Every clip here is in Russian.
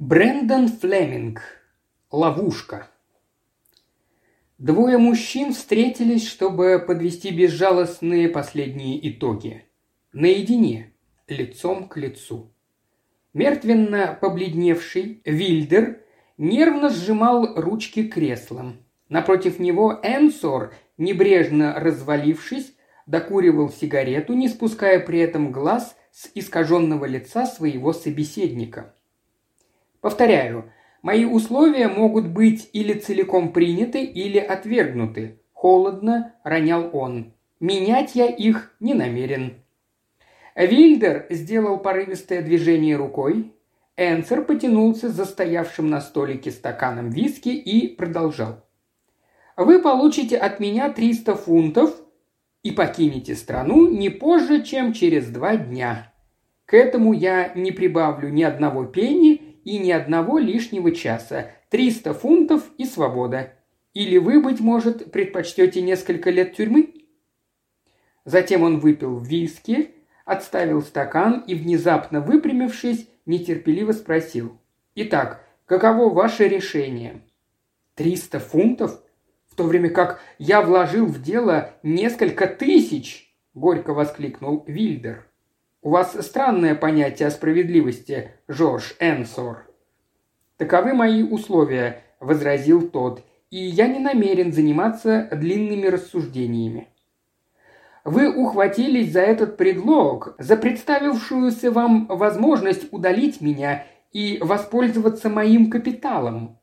Брэндон Флеминг. Ловушка. Двое мужчин встретились, чтобы подвести безжалостные последние итоги. Наедине, лицом к лицу. Мертвенно побледневший Вильдер нервно сжимал ручки креслом. Напротив него Энсор, небрежно развалившись, докуривал сигарету, не спуская при этом глаз с искаженного лица своего собеседника – Повторяю, мои условия могут быть или целиком приняты, или отвергнуты. Холодно ронял он. Менять я их не намерен. Вильдер сделал порывистое движение рукой. Энсер потянулся за стоявшим на столике стаканом виски и продолжал. «Вы получите от меня 300 фунтов и покинете страну не позже, чем через два дня. К этому я не прибавлю ни одного пенни и ни одного лишнего часа. Триста фунтов и свобода. Или вы, быть может, предпочтете несколько лет тюрьмы?» Затем он выпил виски, отставил стакан и, внезапно выпрямившись, нетерпеливо спросил. «Итак, каково ваше решение?» «Триста фунтов? В то время как я вложил в дело несколько тысяч!» – горько воскликнул Вильдер. У вас странное понятие о справедливости, Жорж Энсор». «Таковы мои условия», – возразил тот, – «и я не намерен заниматься длинными рассуждениями». Вы ухватились за этот предлог, за представившуюся вам возможность удалить меня и воспользоваться моим капиталом.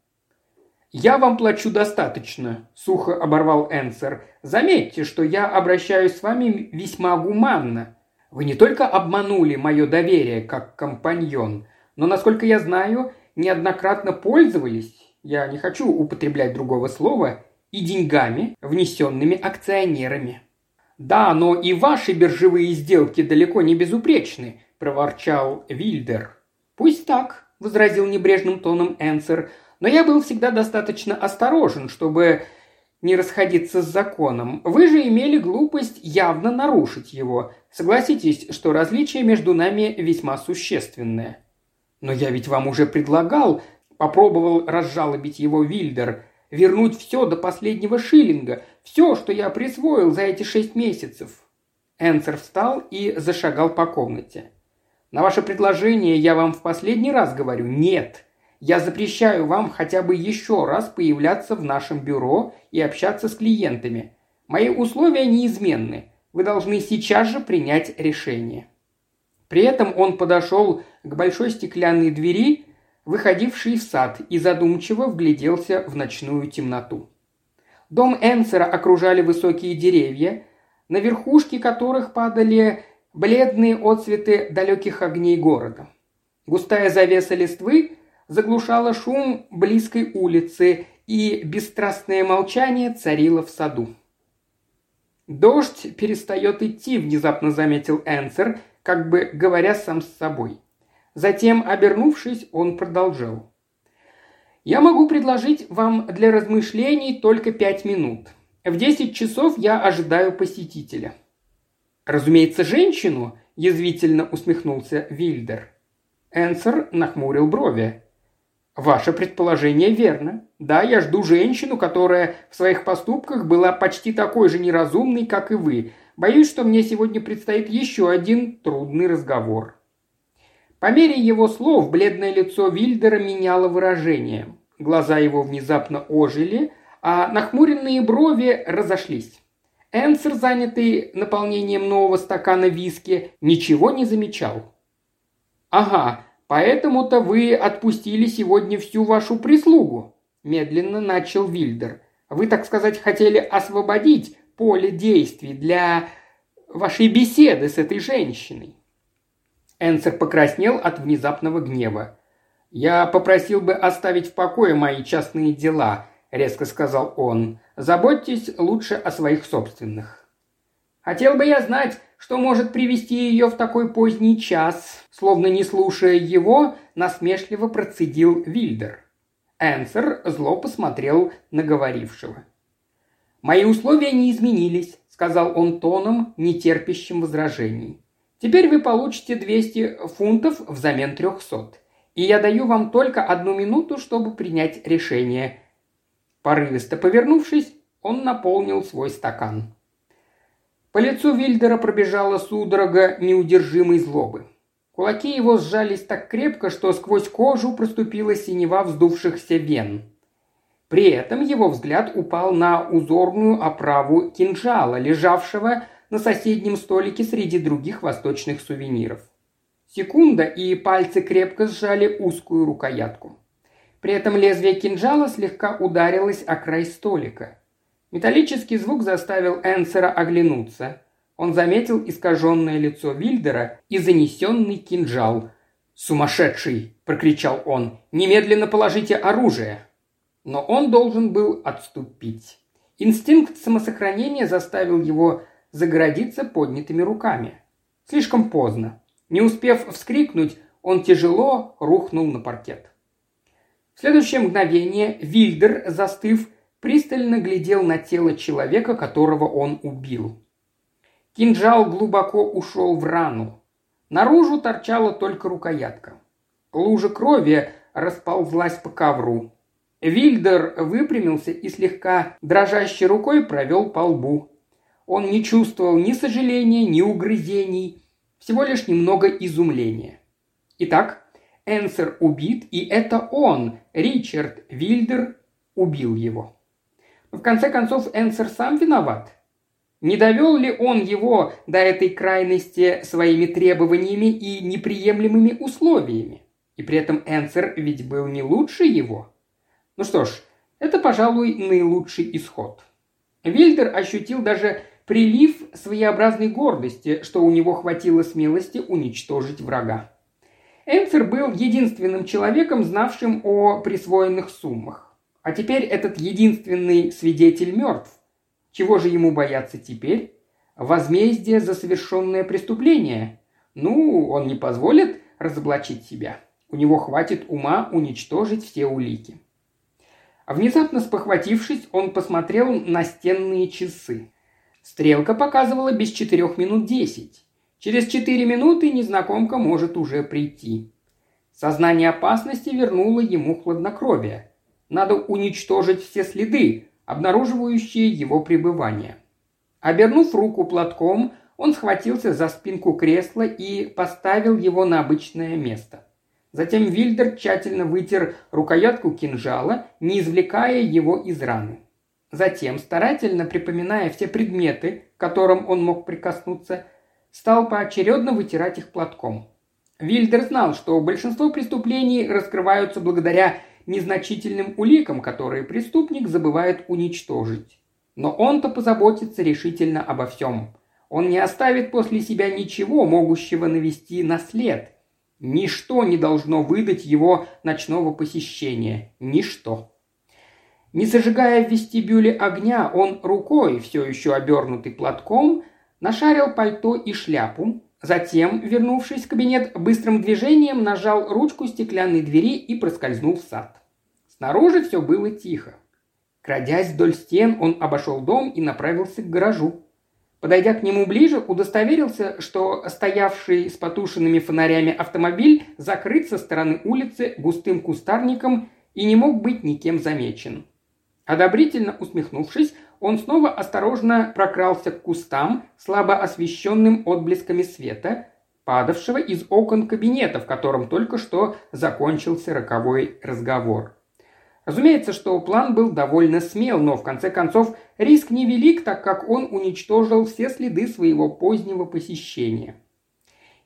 «Я вам плачу достаточно», – сухо оборвал Энсер. «Заметьте, что я обращаюсь с вами весьма гуманно. Вы не только обманули мое доверие как компаньон, но, насколько я знаю, неоднократно пользовались, я не хочу употреблять другого слова, и деньгами, внесенными акционерами. «Да, но и ваши биржевые сделки далеко не безупречны», – проворчал Вильдер. «Пусть так», – возразил небрежным тоном Энсер, – «но я был всегда достаточно осторожен, чтобы не расходиться с законом. Вы же имели глупость явно нарушить его. Согласитесь, что различие между нами весьма существенное. Но я ведь вам уже предлагал, попробовал разжалобить его Вильдер, вернуть все до последнего шиллинга, все, что я присвоил за эти шесть месяцев. Энсер встал и зашагал по комнате. На ваше предложение я вам в последний раз говорю «нет». Я запрещаю вам хотя бы еще раз появляться в нашем бюро и общаться с клиентами. Мои условия неизменны. Вы должны сейчас же принять решение». При этом он подошел к большой стеклянной двери, выходившей в сад, и задумчиво вгляделся в ночную темноту. Дом Энсера окружали высокие деревья, на верхушки которых падали бледные отцветы далеких огней города. Густая завеса листвы заглушала шум близкой улицы, и бесстрастное молчание царило в саду. «Дождь перестает идти», – внезапно заметил Энсер, как бы говоря сам с собой. Затем, обернувшись, он продолжал. «Я могу предложить вам для размышлений только пять минут. В десять часов я ожидаю посетителя». «Разумеется, женщину», – язвительно усмехнулся Вильдер. Энсер нахмурил брови. Ваше предположение верно. Да, я жду женщину, которая в своих поступках была почти такой же неразумной, как и вы. Боюсь, что мне сегодня предстоит еще один трудный разговор». По мере его слов бледное лицо Вильдера меняло выражение. Глаза его внезапно ожили, а нахмуренные брови разошлись. Энсер, занятый наполнением нового стакана виски, ничего не замечал. «Ага, Поэтому-то вы отпустили сегодня всю вашу прислугу», – медленно начал Вильдер. «Вы, так сказать, хотели освободить поле действий для вашей беседы с этой женщиной». Энсер покраснел от внезапного гнева. «Я попросил бы оставить в покое мои частные дела», – резко сказал он. «Заботьтесь лучше о своих собственных». «Хотел бы я знать, что может привести ее в такой поздний час?» Словно не слушая его, насмешливо процедил Вильдер. Энсер зло посмотрел на говорившего. «Мои условия не изменились», — сказал он тоном, нетерпящим возражений. «Теперь вы получите 200 фунтов взамен 300. и я даю вам только одну минуту, чтобы принять решение». Порывисто повернувшись, он наполнил свой стакан. По лицу Вильдера пробежала судорога неудержимой злобы. Кулаки его сжались так крепко, что сквозь кожу проступила синева вздувшихся вен. При этом его взгляд упал на узорную оправу кинжала, лежавшего на соседнем столике среди других восточных сувениров. Секунда, и пальцы крепко сжали узкую рукоятку. При этом лезвие кинжала слегка ударилось о край столика. Металлический звук заставил Энсера оглянуться. Он заметил искаженное лицо Вильдера и занесенный кинжал. «Сумасшедший!» – прокричал он. «Немедленно положите оружие!» Но он должен был отступить. Инстинкт самосохранения заставил его загородиться поднятыми руками. Слишком поздно. Не успев вскрикнуть, он тяжело рухнул на паркет. В следующее мгновение Вильдер, застыв, пристально глядел на тело человека, которого он убил. Кинжал глубоко ушел в рану. Наружу торчала только рукоятка. Лужа крови расползлась по ковру. Вильдер выпрямился и слегка дрожащей рукой провел по лбу. Он не чувствовал ни сожаления, ни угрызений, всего лишь немного изумления. Итак, Энсер убит, и это он, Ричард Вильдер, убил его. В конце концов, Энсер сам виноват. Не довел ли он его до этой крайности своими требованиями и неприемлемыми условиями? И при этом Энсер ведь был не лучше его. Ну что ж, это, пожалуй, наилучший исход. Вильдер ощутил даже прилив своеобразной гордости, что у него хватило смелости уничтожить врага. Энсер был единственным человеком, знавшим о присвоенных суммах. А теперь этот единственный свидетель мертв. Чего же ему бояться теперь? Возмездие за совершенное преступление? Ну, он не позволит разоблачить себя. У него хватит ума уничтожить все улики. А внезапно спохватившись, он посмотрел на стенные часы. Стрелка показывала без четырех минут десять. Через четыре минуты незнакомка может уже прийти. Сознание опасности вернуло ему хладнокровие. Надо уничтожить все следы, обнаруживающие его пребывание. Обернув руку платком, он схватился за спинку кресла и поставил его на обычное место. Затем Вильдер тщательно вытер рукоятку кинжала, не извлекая его из раны. Затем, старательно припоминая все предметы, к которым он мог прикоснуться, стал поочередно вытирать их платком. Вильдер знал, что большинство преступлений раскрываются благодаря незначительным уликам, которые преступник забывает уничтожить. Но он-то позаботится решительно обо всем. Он не оставит после себя ничего, могущего навести на след. Ничто не должно выдать его ночного посещения. Ничто. Не зажигая в вестибюле огня, он рукой, все еще обернутый платком, нашарил пальто и шляпу, Затем, вернувшись в кабинет, быстрым движением нажал ручку стеклянной двери и проскользнул в сад. Снаружи все было тихо. Крадясь вдоль стен, он обошел дом и направился к гаражу. Подойдя к нему ближе, удостоверился, что стоявший с потушенными фонарями автомобиль закрыт со стороны улицы густым кустарником и не мог быть никем замечен. Одобрительно усмехнувшись, он снова осторожно прокрался к кустам, слабо освещенным отблесками света, падавшего из окон кабинета, в котором только что закончился роковой разговор. Разумеется, что план был довольно смел, но в конце концов риск невелик, так как он уничтожил все следы своего позднего посещения.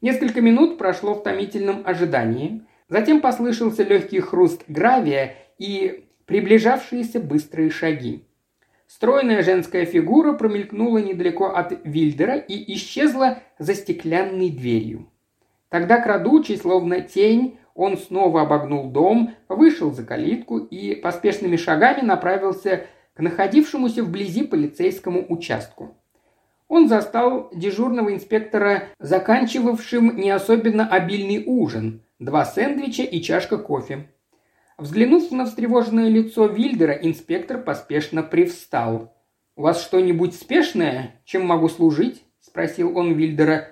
Несколько минут прошло в томительном ожидании. Затем послышался легкий хруст гравия и приближавшиеся быстрые шаги. Стройная женская фигура промелькнула недалеко от Вильдера и исчезла за стеклянной дверью. Тогда, крадучий, словно тень, он снова обогнул дом, вышел за калитку и поспешными шагами направился к находившемуся вблизи полицейскому участку. Он застал дежурного инспектора, заканчивавшим не особенно обильный ужин, два сэндвича и чашка кофе. Взглянув на встревоженное лицо Вильдера, инспектор поспешно привстал. «У вас что-нибудь спешное, чем могу служить?» – спросил он Вильдера.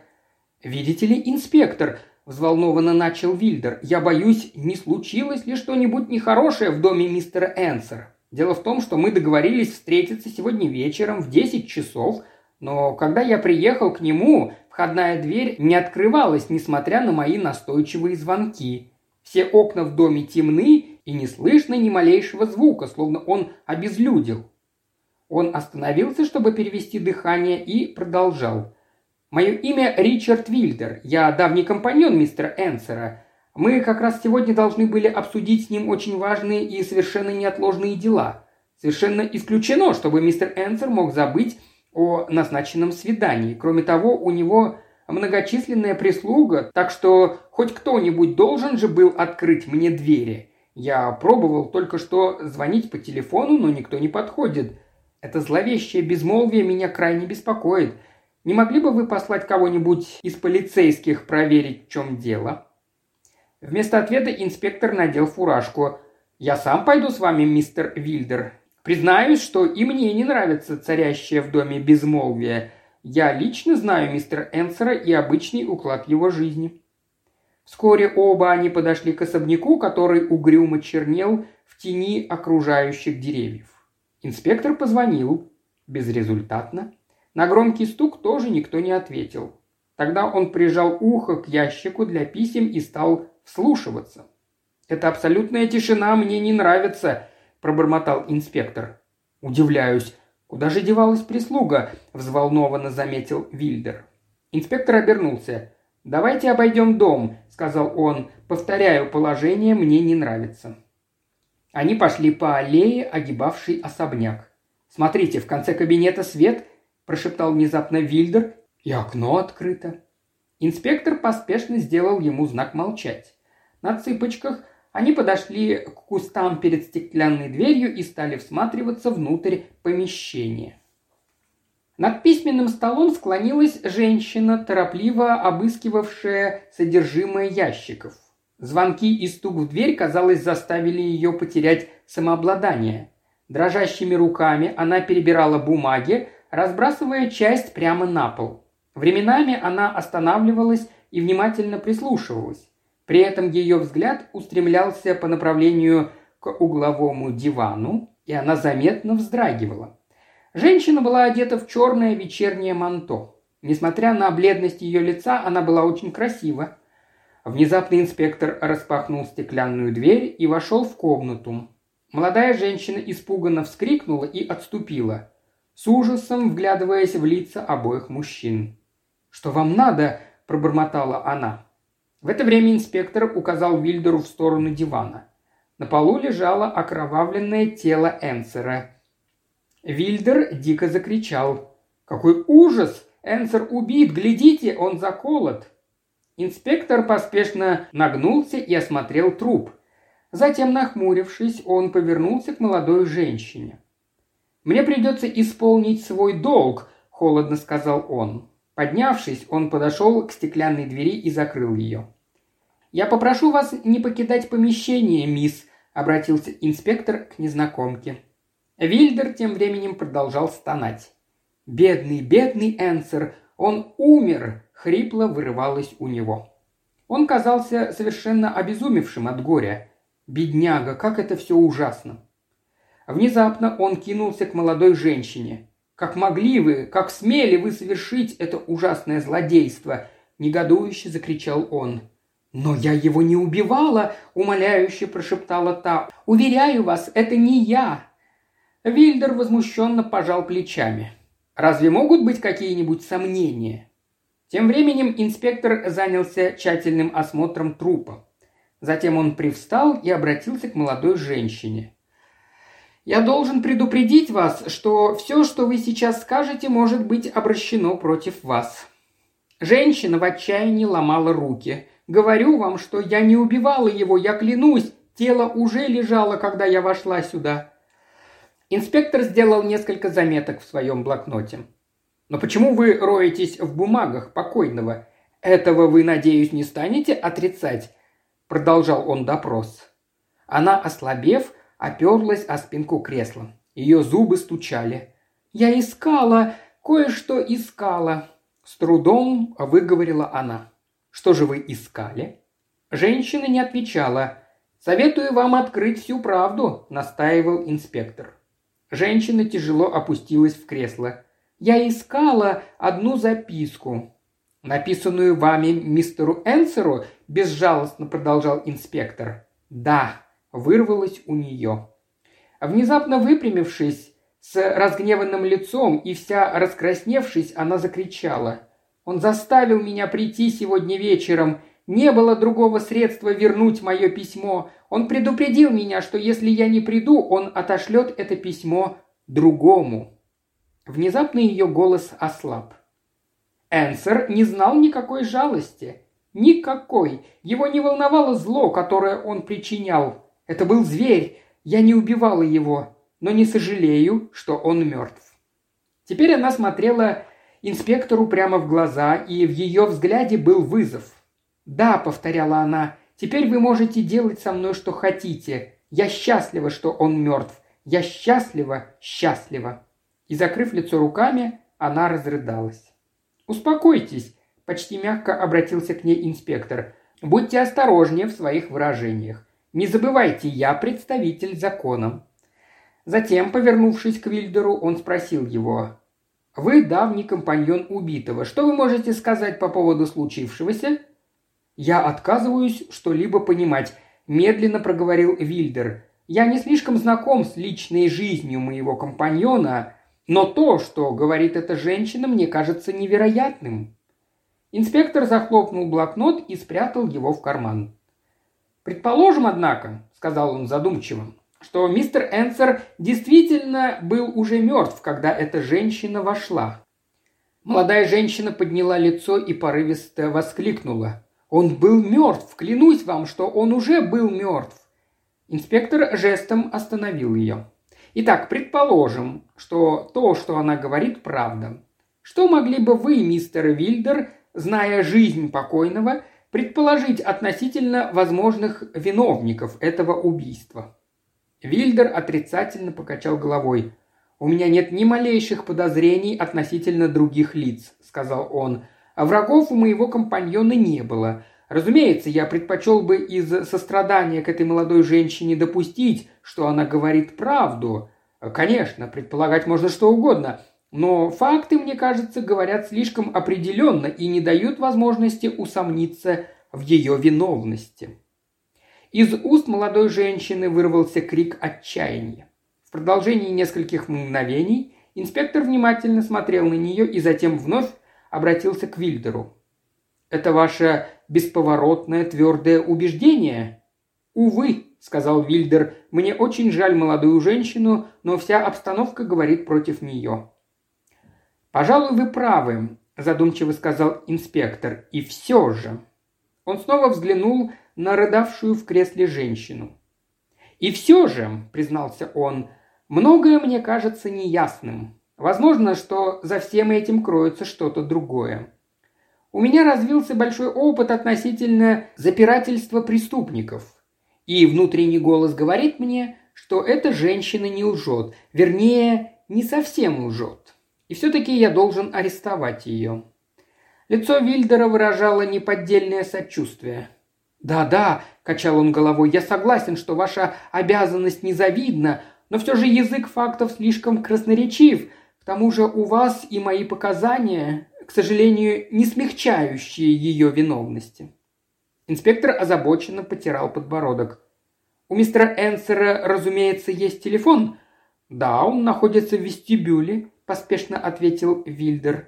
«Видите ли, инспектор, взволнованно начал Вильдер. «Я боюсь, не случилось ли что-нибудь нехорошее в доме мистера Энсера. Дело в том, что мы договорились встретиться сегодня вечером в 10 часов, но когда я приехал к нему, входная дверь не открывалась, несмотря на мои настойчивые звонки. Все окна в доме темны и не слышно ни малейшего звука, словно он обезлюдил. Он остановился, чтобы перевести дыхание, и продолжал. «Мое имя Ричард Вильдер. Я давний компаньон мистера Энсера. Мы как раз сегодня должны были обсудить с ним очень важные и совершенно неотложные дела. Совершенно исключено, чтобы мистер Энсер мог забыть о назначенном свидании. Кроме того, у него многочисленная прислуга, так что хоть кто-нибудь должен же был открыть мне двери. Я пробовал только что звонить по телефону, но никто не подходит. Это зловещее безмолвие меня крайне беспокоит. Не могли бы вы послать кого-нибудь из полицейских проверить, в чем дело?» Вместо ответа инспектор надел фуражку. «Я сам пойду с вами, мистер Вильдер. Признаюсь, что и мне не нравится царящее в доме безмолвие. Я лично знаю мистера Энсера и обычный уклад его жизни». Вскоре оба они подошли к особняку, который угрюмо чернел в тени окружающих деревьев. Инспектор позвонил. Безрезультатно. На громкий стук тоже никто не ответил. Тогда он прижал ухо к ящику для писем и стал вслушиваться. «Эта абсолютная тишина мне не нравится», – пробормотал инспектор. «Удивляюсь, куда же девалась прислуга?» – взволнованно заметил Вильдер. Инспектор обернулся. «Давайте обойдем дом», – сказал он. «Повторяю, положение мне не нравится». Они пошли по аллее, огибавшей особняк. «Смотрите, в конце кабинета свет», – прошептал внезапно Вильдер, – «и окно открыто». Инспектор поспешно сделал ему знак молчать. На цыпочках они подошли к кустам перед стеклянной дверью и стали всматриваться внутрь помещения. Над письменным столом склонилась женщина, торопливо обыскивавшая содержимое ящиков. Звонки и стук в дверь, казалось, заставили ее потерять самообладание. Дрожащими руками она перебирала бумаги, разбрасывая часть прямо на пол. Временами она останавливалась и внимательно прислушивалась. При этом ее взгляд устремлялся по направлению к угловому дивану, и она заметно вздрагивала. Женщина была одета в черное вечернее манто. Несмотря на бледность ее лица, она была очень красива. Внезапно инспектор распахнул стеклянную дверь и вошел в комнату. Молодая женщина испуганно вскрикнула и отступила, с ужасом вглядываясь в лица обоих мужчин. «Что вам надо?» – пробормотала она. В это время инспектор указал Вильдеру в сторону дивана. На полу лежало окровавленное тело Энсера. Вильдер дико закричал. «Какой ужас! Энсер убит! Глядите, он заколот!» Инспектор поспешно нагнулся и осмотрел труп. Затем, нахмурившись, он повернулся к молодой женщине. «Мне придется исполнить свой долг», – холодно сказал он. Поднявшись, он подошел к стеклянной двери и закрыл ее. «Я попрошу вас не покидать помещение, мисс», – обратился инспектор к незнакомке. Вильдер тем временем продолжал стонать. «Бедный, бедный Энсер, он умер!» – хрипло вырывалось у него. Он казался совершенно обезумевшим от горя. «Бедняга, как это все ужасно!» Внезапно он кинулся к молодой женщине. «Как могли вы, как смели вы совершить это ужасное злодейство?» – негодующе закричал он. «Но я его не убивала!» – умоляюще прошептала та. «Уверяю вас, это не я!» Вильдер возмущенно пожал плечами. Разве могут быть какие-нибудь сомнения? Тем временем инспектор занялся тщательным осмотром трупа. Затем он привстал и обратился к молодой женщине. «Я должен предупредить вас, что все, что вы сейчас скажете, может быть обращено против вас». Женщина в отчаянии ломала руки. «Говорю вам, что я не убивала его, я клянусь, тело уже лежало, когда я вошла сюда. Инспектор сделал несколько заметок в своем блокноте. «Но почему вы роетесь в бумагах покойного? Этого вы, надеюсь, не станете отрицать?» Продолжал он допрос. Она, ослабев, оперлась о спинку кресла. Ее зубы стучали. «Я искала, кое-что искала», – с трудом выговорила она. Что же вы искали?» Женщина не отвечала. «Советую вам открыть всю правду», – настаивал инспектор. Женщина тяжело опустилась в кресло. «Я искала одну записку». «Написанную вами мистеру Энсеру?» – безжалостно продолжал инспектор. «Да», – вырвалось у нее. Внезапно выпрямившись, с разгневанным лицом и вся раскрасневшись, она закричала. «Он заставил меня прийти сегодня вечером. Не было другого средства вернуть мое письмо. Он предупредил меня, что если я не приду, он отошлет это письмо другому». Внезапно ее голос ослаб. Энсер не знал никакой жалости. Никакой. Его не волновало зло, которое он причинял. Это был зверь. Я не убивала его, но не сожалею, что он мертв. Теперь она смотрела инспектору прямо в глаза, и в ее взгляде был вызов. «Да», — повторяла она, — «теперь вы можете делать со мной, что хотите. Я счастлива, что он мертв. Я счастлива, счастлива». И, закрыв лицо руками, она разрыдалась. «Успокойтесь», – почти мягко обратился к ней инспектор. «Будьте осторожнее в своих выражениях. Не забывайте, я представитель закона». Затем, повернувшись к Вильдеру, он спросил его. «Вы давний компаньон убитого. Что вы можете сказать по поводу случившегося?» «Я отказываюсь что-либо понимать», – медленно проговорил Вильдер. «Я не слишком знаком с личной жизнью моего компаньона, но то, что говорит эта женщина, мне кажется невероятным. Инспектор захлопнул блокнот и спрятал его в карман. «Предположим, однако», — сказал он задумчиво, что мистер Энсер действительно был уже мертв, когда эта женщина вошла. Молодая женщина подняла лицо и порывисто воскликнула. «Он был мертв! Клянусь вам, что он уже был мертв!» Инспектор жестом остановил ее. Итак, предположим, что то, что она говорит, правда. Что могли бы вы, мистер Вильдер, зная жизнь покойного, предположить относительно возможных виновников этого убийства? Вильдер отрицательно покачал головой. «У меня нет ни малейших подозрений относительно других лиц», — сказал он. «А врагов у моего компаньона не было. Разумеется, я предпочел бы из сострадания к этой молодой женщине допустить, что она говорит правду. Конечно, предполагать можно что угодно, но факты, мне кажется, говорят слишком определенно и не дают возможности усомниться в ее виновности. Из уст молодой женщины вырвался крик отчаяния. В продолжении нескольких мгновений инспектор внимательно смотрел на нее и затем вновь обратился к Вильдеру. «Это ваше бесповоротное твердое убеждение?» «Увы», — сказал Вильдер, — «мне очень жаль молодую женщину, но вся обстановка говорит против нее». «Пожалуй, вы правы», – задумчиво сказал инспектор. «И все же». Он снова взглянул на рыдавшую в кресле женщину. «И все же», – признался он, – «многое мне кажется неясным. Возможно, что за всем этим кроется что-то другое. У меня развился большой опыт относительно запирательства преступников. И внутренний голос говорит мне, что эта женщина не лжет, вернее, не совсем лжет. И все-таки я должен арестовать ее. Лицо Вильдера выражало неподдельное сочувствие. «Да-да», – качал он головой, – «я согласен, что ваша обязанность незавидна, но все же язык фактов слишком красноречив. Тому же у вас и мои показания, к сожалению, не смягчающие ее виновности». Инспектор озабоченно потирал подбородок. «У мистера Энсера, разумеется, есть телефон?» «Да, он находится в вестибюле», – поспешно ответил Вильдер.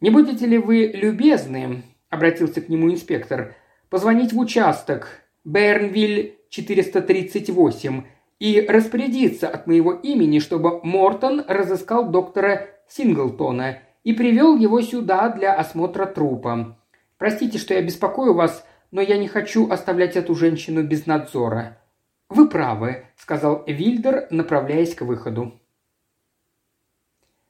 «Не будете ли вы любезны?» – обратился к нему инспектор. «Позвонить в участок Бернвиль 438 и распорядиться от моего имени, чтобы Мортон разыскал доктора Синглтона и привел его сюда для осмотра трупа. Простите, что я беспокою вас, но я не хочу оставлять эту женщину без надзора». «Вы правы», – сказал Вильдер, направляясь к выходу.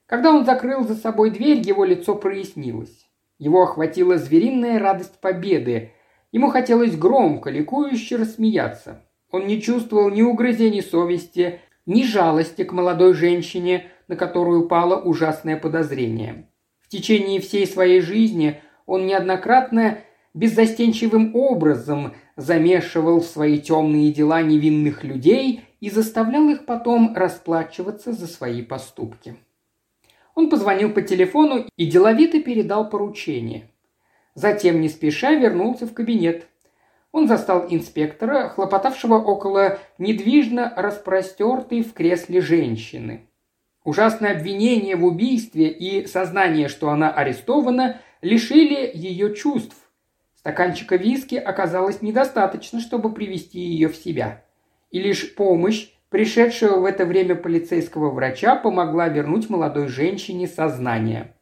Когда он закрыл за собой дверь, его лицо прояснилось. Его охватила звериная радость победы. Ему хотелось громко, ликующе рассмеяться. Он не чувствовал ни угрызений совести, ни жалости к молодой женщине, на которую упало ужасное подозрение. В течение всей своей жизни он неоднократно беззастенчивым образом замешивал в свои темные дела невинных людей и заставлял их потом расплачиваться за свои поступки. Он позвонил по телефону и деловито передал поручение. Затем, не спеша, вернулся в кабинет. Он застал инспектора, хлопотавшего около недвижно распростертой в кресле женщины. Ужасное обвинение в убийстве и сознание, что она арестована, лишили ее чувств. Стаканчика виски оказалось недостаточно, чтобы привести ее в себя. И лишь помощь пришедшего в это время полицейского врача помогла вернуть молодой женщине сознание.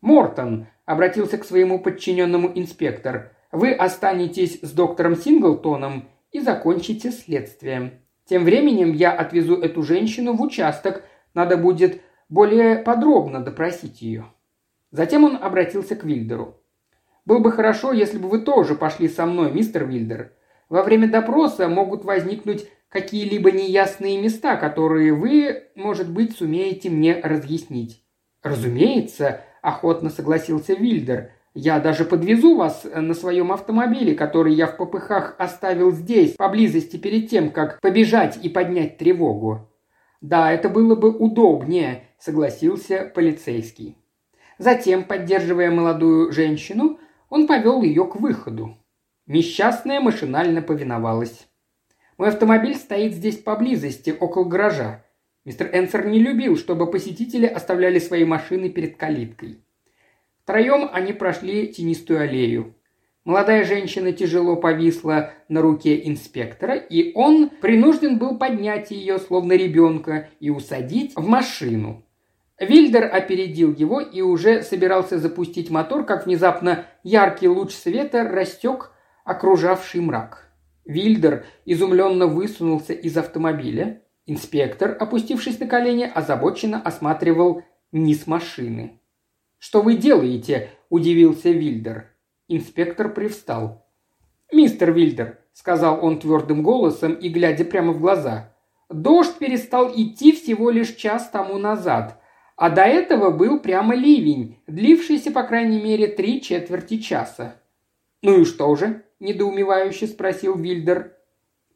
«Мортон», — обратился к своему подчиненному инспектор, — «вы останетесь с доктором Синглтоном и закончите следствие. Тем временем я отвезу эту женщину в участок, надо будет более подробно допросить ее». Затем он обратился к Вильдеру. «Было бы хорошо, если бы вы тоже пошли со мной, мистер Вильдер. Во время допроса могут возникнуть какие-либо неясные места, которые вы, может быть, сумеете мне разъяснить». «Разумеется», – охотно согласился Вильдер. «Я даже подвезу вас на своем автомобиле, который я в попыхах оставил здесь, поблизости перед тем, как побежать и поднять тревогу». «Да, это было бы удобнее», – согласился полицейский. Затем, поддерживая молодую женщину, он повел ее к выходу. Несчастная машинально повиновалась. Мой автомобиль стоит здесь поблизости, около гаража. Мистер Энсер не любил, чтобы посетители оставляли свои машины перед калиткой. Втроем они прошли тенистую аллею. Молодая женщина тяжело повисла на руке инспектора, и он принужден был поднять ее, словно ребенка, и усадить в машину. Вильдер опередил его и уже собирался запустить мотор, как внезапно яркий луч света растек окружавший мрак. Вильдер изумленно высунулся из автомобиля. Инспектор, опустившись на колени, озабоченно осматривал низ машины. «Что вы делаете?» – удивился Вильдер. Инспектор привстал. «Мистер Вильдер», – сказал он твердым голосом и глядя прямо в глаза, – «дождь перестал идти всего лишь час тому назад, а до этого был прямо ливень, длившийся по крайней мере три четверти часа». «Ну и что же?» – недоумевающе спросил Вильдер.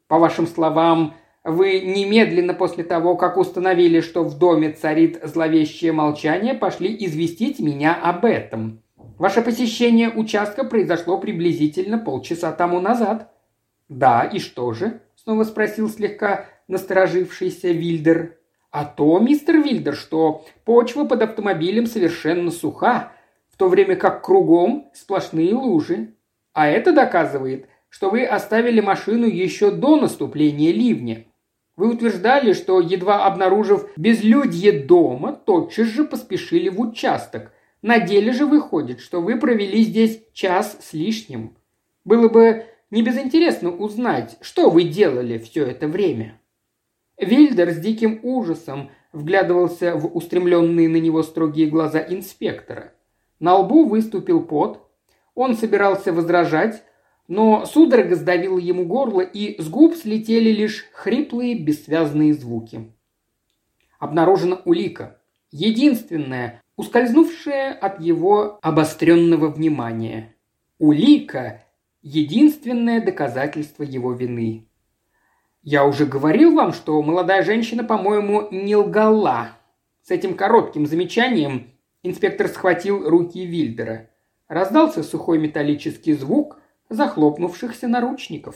«По вашим словам, вы немедленно после того, как установили, что в доме царит зловещее молчание, пошли известить меня об этом. Ваше посещение участка произошло приблизительно полчаса тому назад». «Да, и что же?» – снова спросил слегка насторожившийся Вильдер. «А то, мистер Вильдер, что почва под автомобилем совершенно суха, в то время как кругом сплошные лужи. А это доказывает, что вы оставили машину еще до наступления ливня. Вы утверждали, что, едва обнаружив безлюдье дома, тотчас же поспешили в участок. На деле же выходит, что вы провели здесь час с лишним. Было бы не безинтересно узнать, что вы делали все это время». Вильдер с диким ужасом вглядывался в устремленные на него строгие глаза инспектора. На лбу выступил пот, он собирался возражать, но судорога сдавила ему горло, и с губ слетели лишь хриплые бессвязные звуки. Обнаружена улика. Единственная, ускользнувшая от его обостренного внимания. Улика – единственное доказательство его вины. Я уже говорил вам, что молодая женщина, по-моему, не лгала. С этим коротким замечанием инспектор схватил руки Вильдера. Раздался сухой металлический звук захлопнувшихся наручников.